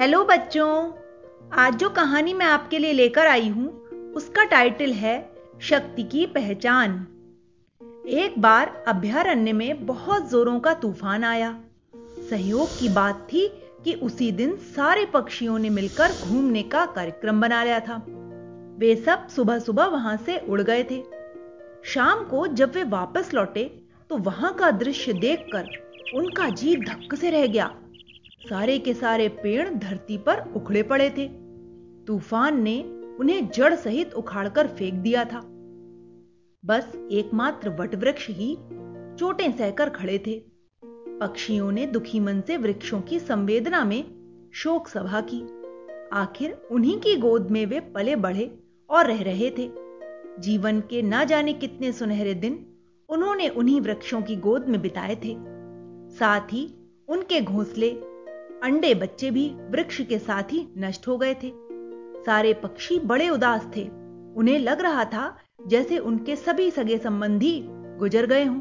Hello बच्चों। आज जो कहानी मैं आपके लिए लेकर आई हूँ, उसका टाइटल है शक्ति की पहचान। एक बार अभ्यारण्य में बहुत जोरों का तूफ़ान आया। सहयोग की बात थी कि उसी दिन सारे पक्षियों ने मिलकर घूमने का कार्यक्रम बना लिया था। वे सब सुबह सुबह वहाँ से उड़ गए थे। शाम को जब वे वापस लौटे तो वहाँ का दृश्य देखकर उनका जी धक्क से रह गया। सारे के सारे पेड़ धरती पर उखड़े पड़े थे। तूफ़ान ने उन्हें जड़ सहित उखाड़कर फेंक दिया था। बस एकमात्र वटवृक्ष ही चोटें सहकर खड़े थे। पक्षियों ने दुखी मन से वृक्षों की संवेदना में शोक सभा की। आखिर उन्हीं की गोद में वे पले बढ़े और रह रहे थे। जीवन के ना जाने कितने सुनहरे दिन उन्होंने उन्हीं वृक्षों की गोद में बिताए थे। साथ ही उनके घोंसले अंडे बच्चे भी वृक्ष के साथ ही नष्ट हो गए थे। सारे पक्षी बड़े उदास थे। उन्हें लग रहा था जैसे उनके सभी सगे संबंधी गुजर गए हों।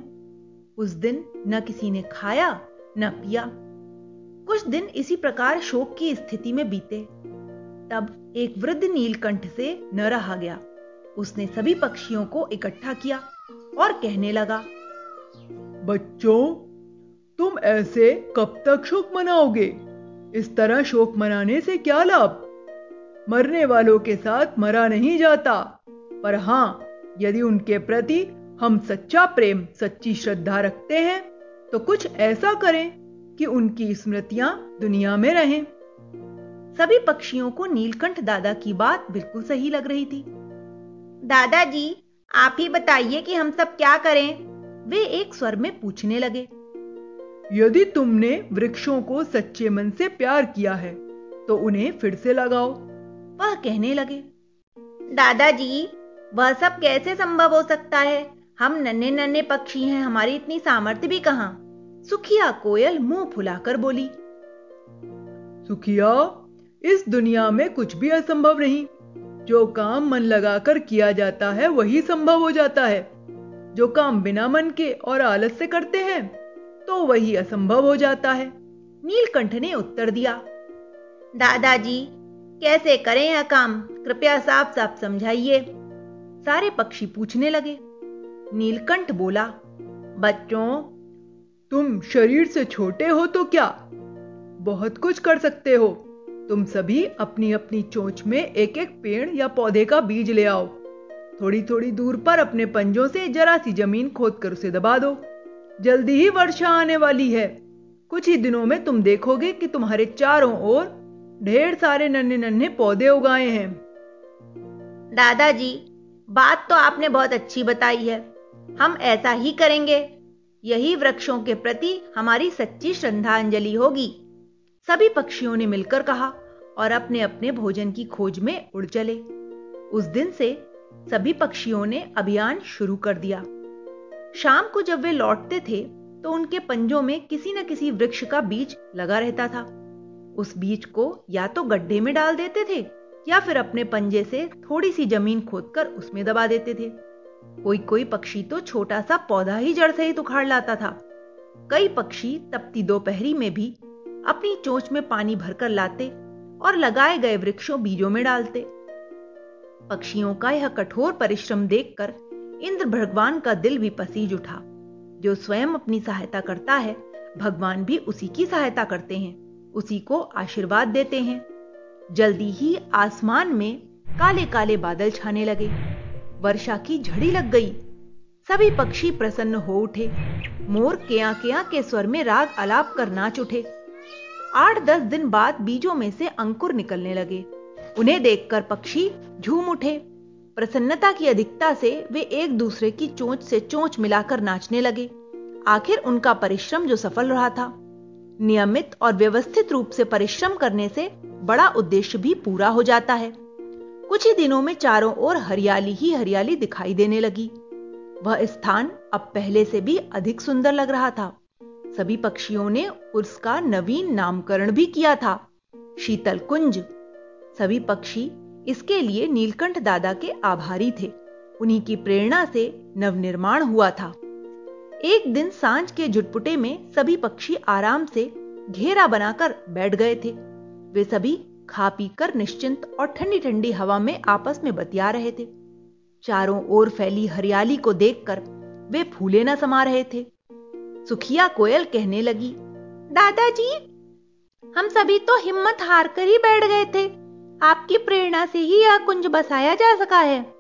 उस दिन न किसी ने खाया, न पिया। कुछ दिन इसी प्रकार शोक की स्थिति में बीते। तब एक वृद्ध नीलकंठ से न रहा गया। उसने सभी पक्षियों को इकट्ठा किया और कहने लगा, बच्चों, तुम ऐसे कब तक शोक मनाओगे? इस तरह शोक मनाने से क्या लाभ? मरने वालों के साथ मरा नहीं जाता। पर हाँ, यदि उनके प्रति हम सच्चा प्रेम, सच्ची श्रद्धा रखते हैं तो कुछ ऐसा करें कि उनकी स्मृतियाँ दुनिया में रहें। सभी पक्षियों को नीलकंठ दादा की बात बिल्कुल सही लग रही थी। दादाजी, आप ही बताइए कि हम सब क्या करें? वे एक स्वर में पूछने लगे। यदि तुमने वृक्षों को सच्चे मन से प्यार किया है तो उन्हें फिर से लगाओ। वह कहने लगे दादाजी वह सब कैसे संभव हो सकता है? हम नन्हे नन्हे पक्षी हैं हमारी इतनी सामर्थ्य भी कहाँ? सुखिया कोयल मुँह फुलाकर बोली सुखिया इस दुनिया में कुछ भी असंभव नहीं। जो काम मन लगाकर किया जाता है वही संभव हो जाता है। जो काम बिना मन के और आलस से करते हैं तो वही असंभव हो जाता है। नीलकंठ ने उत्तर दिया, दादाजी, कैसे करें यह काम? कृपया साफ़ साफ़ समझाइए। सारे पक्षी पूछने लगे। नीलकंठ बोला, बच्चों, तुम शरीर से छोटे हो तो क्या? बहुत कुछ कर सकते हो। तुम सभी अपनी अपनी चोंच में एक एक पेड़ या पौधे का बीज ले आओ। थोड़ी थोड़ी दूर पर अपने पंजों से जरा सी ज़मीन खोद कर उसे दबा दो। जल्दी ही वर्षा आने वाली है। कुछ ही दिनों में तुम देखोगे कि तुम्हारे चारों ओर ढेर सारे नन्हे नन्हे पौधे उगाए हैं। दादाजी, बात तो आपने बहुत अच्छी बताई है। हम ऐसा ही करेंगे। यही वृक्षों के प्रति हमारी सच्ची श्रद्धांजलि होगी। सभी पक्षियों ने मिलकर कहा और अपने अपने भोजन की खोज में उड़ चले। उस दिन से सभी पक्षियों ने अभियान शुरू कर दिया। शाम को जब वे लौटते थे तो उनके पंजों में किसी न किसी वृक्ष का बीज लगा रहता था। उस बीज को या तो गड्ढे में डाल देते थे, या फिर अपने पंजे से थोड़ी सी ज़मीन खोदकर उसमें दबा देते थे। कोई कोई पक्षी तो छोटा सा पौधा ही जड़ से ही उखाड़ लाता था। कई पक्षी तपती दोपहरी में भी अपनी चोंच में पानी भरकर लाते और लगाए गए वृक्षों बीजों में डालते। पक्षियों का यह कठोर परिश्रम देखकर इंद्र भगवान का दिल भी पसीज उठा। जो स्वयं अपनी सहायता करता है, भगवान भी उसी की सहायता करते हैं, उसी को आशीर्वाद देते हैं। जल्दी ही आसमान में काले काले बादल छाने लगे। वर्षा की झड़ी लग गई। सभी पक्षी प्रसन्न हो उठे। मोर केया केया के स्वर में राग अलाप कर नाच उठे। आठ दस दिन बाद बीजों में से अंकुर निकलने लगे। उन्हें देखकर पक्षी झूम उठे। प्रसन्नता की अधिकता से वे एक दूसरे की चोंच से चोंच मिलाकर नाचने लगे। आखिर उनका परिश्रम जो सफल रहा था। नियमित और व्यवस्थित रूप से परिश्रम करने से बड़ा उद्देश्य भी पूरा हो जाता है। कुछ ही दिनों में चारों ओर हरियाली ही हरियाली दिखाई देने लगी। वह स्थान अब पहले से भी अधिक सुंदर लग रहा था। सभी पक्षियों ने उसका नवीन नामकरण भी किया था। शीतल कुंज सभी पक्षी इसके लिए नीलकंठ दादा के आभारी थे। उन्हीं की प्रेरणा से नवनिर्माण हुआ था। एक दिन साँझ के जुटपुटे में सभी पक्षी आराम से घेरा बनाकर बैठ गए थे। वे सभी खा पी कर निश्चिंत और ठंडी ठंडी हवा में आपस में बतिया रहे थे। चारों ओर फैली हरियाली को देखकर वे फूले न समा रहे थे। सुखिया कोयल कहने लगी, दादाजी, हम सभी तो हिम्मत हार कर ही बैठ गए थे। आपकी प्रेरणा से ही यह कुंज बसाया जा सका है।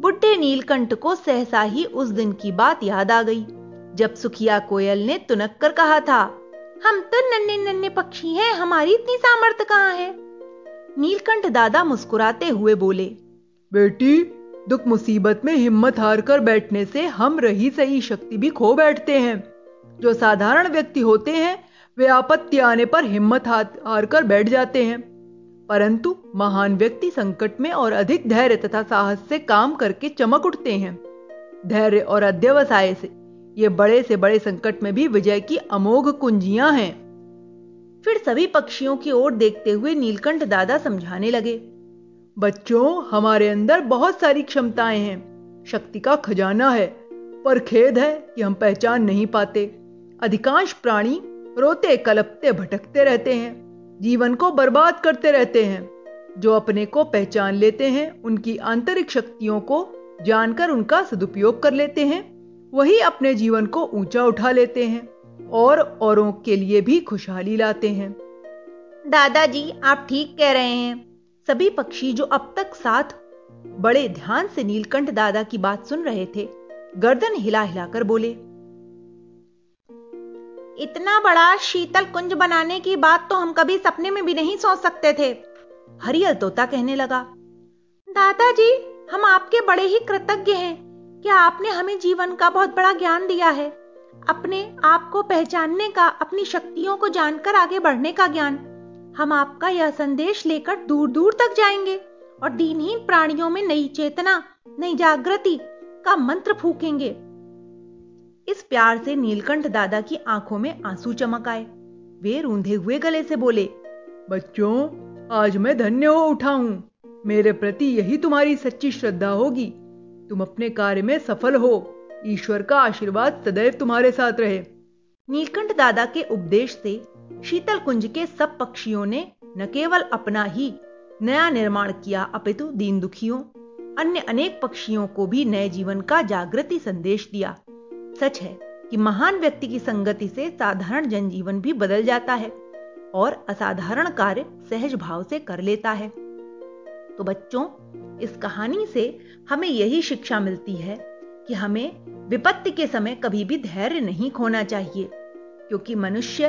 बुढ़े नीलकंठ को सहसा ही उस दिन की बात याद आ गई, जब सुखिया कोयल ने तुनक कर कहा था, हम तो नन्हे नन्हे पक्षी हैं, हमारी इतनी सामर्थ्य कहाँ है? नीलकंठ दादा मुस्कुराते हुए बोले, बेटी, दुख मुसीबत में हिम्मत हार कर बैठने से हम रही सही शक्ति भी खो बैठते हैं। जो साधारण व्यक्ति होते हैं, वे आपत्ति आने पर हिम्मत हार कर बैठ जाते हैं। परंतु महान व्यक्ति संकट में और अधिक धैर्य तथा साहस से काम करके चमक उठते हैं। धैर्य और अध्यवसाय से, ये बड़े से बड़े संकट में भी विजय की अमोघ कुंजियाँ हैं। फिर सभी पक्षियों की ओर देखते हुए नीलकंठ दादा समझाने लगे, बच्चों, हमारे अंदर बहुत सारी क्षमताएँ हैं। शक्ति का खजाना है, पर खेद है कि हम पहचान नहीं पाते। अधिकांश प्राणी रोते, कलपते, भटकते रहते हैं। जीवन को बर्बाद करते रहते हैं। जो अपने को पहचान लेते हैं, उनकी आंतरिक शक्तियों को जानकर उनका सदुपयोग कर लेते हैं। वही अपने जीवन को ऊँचा उठा लेते हैं और औरों के लिए भी खुशहाली लाते हैं। दादाजी, आप ठीक कह रहे हैं। सभी पक्षी जो अब तक साथ बड़े ध्यान से नीलकंठ दादा की बात सुन रहे थे, गर्दन हिला हिलाकर बोले इतना बड़ा शीतल कुंज बनाने की बात तो हम कभी सपने में भी नहीं सोच सकते थे। हरियल तोता कहने लगा, दादाजी, हम आपके बड़े ही कृतज्ञ हैं। कि आपने हमें जीवन का बहुत बड़ा ज्ञान दिया है? अपने आप को पहचानने का, अपनी शक्तियों को जानकर आगे बढ़ने का ज्ञान। हम आपका यह संदेश लेकर दूर दूर तक जाएँगे और दीनहीन प्राणियों में नई चेतना, नई जागृति का मंत्र फूकेंगे। इस प्यार से नीलकंठ दादा की आँखों में आँसू चमक आए। वे रूंधे हुए गले से बोले, बच्चों, आज मैं धन्य हो उठा हूँ मेरे प्रति यही तुम्हारी सच्ची श्रद्धा होगी। तुम अपने कार्य में सफल हो। ईश्वर का आशीर्वाद सदैव तुम्हारे साथ रहे। नीलकंठ दादा के उपदेश से शीतल कुंज के सब पक्षियों ने न केवल अपना ही नया निर्माण किया, अपितु दीन दुखियों अन्य अनेक पक्षियों को भी नए जीवन का जागृति संदेश दिया। सच है कि महान व्यक्ति की संगति से साधारण जनजीवन भी बदल जाता है और असाधारण कार्य सहज भाव से कर लेता है। तो बच्चों, इस कहानी से हमें यही शिक्षा मिलती है कि हमें विपत्ति के समय कभी भी धैर्य नहीं खोना चाहिए, क्योंकि मनुष्य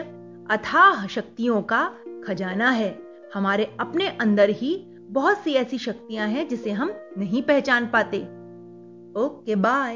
अथाह शक्तियों का खजाना है। हमारे अपने अंदर ही बहुत सी ऐसी शक्तियाँ हैं जिसे हम नहीं पहचान पाते। Okay, bye.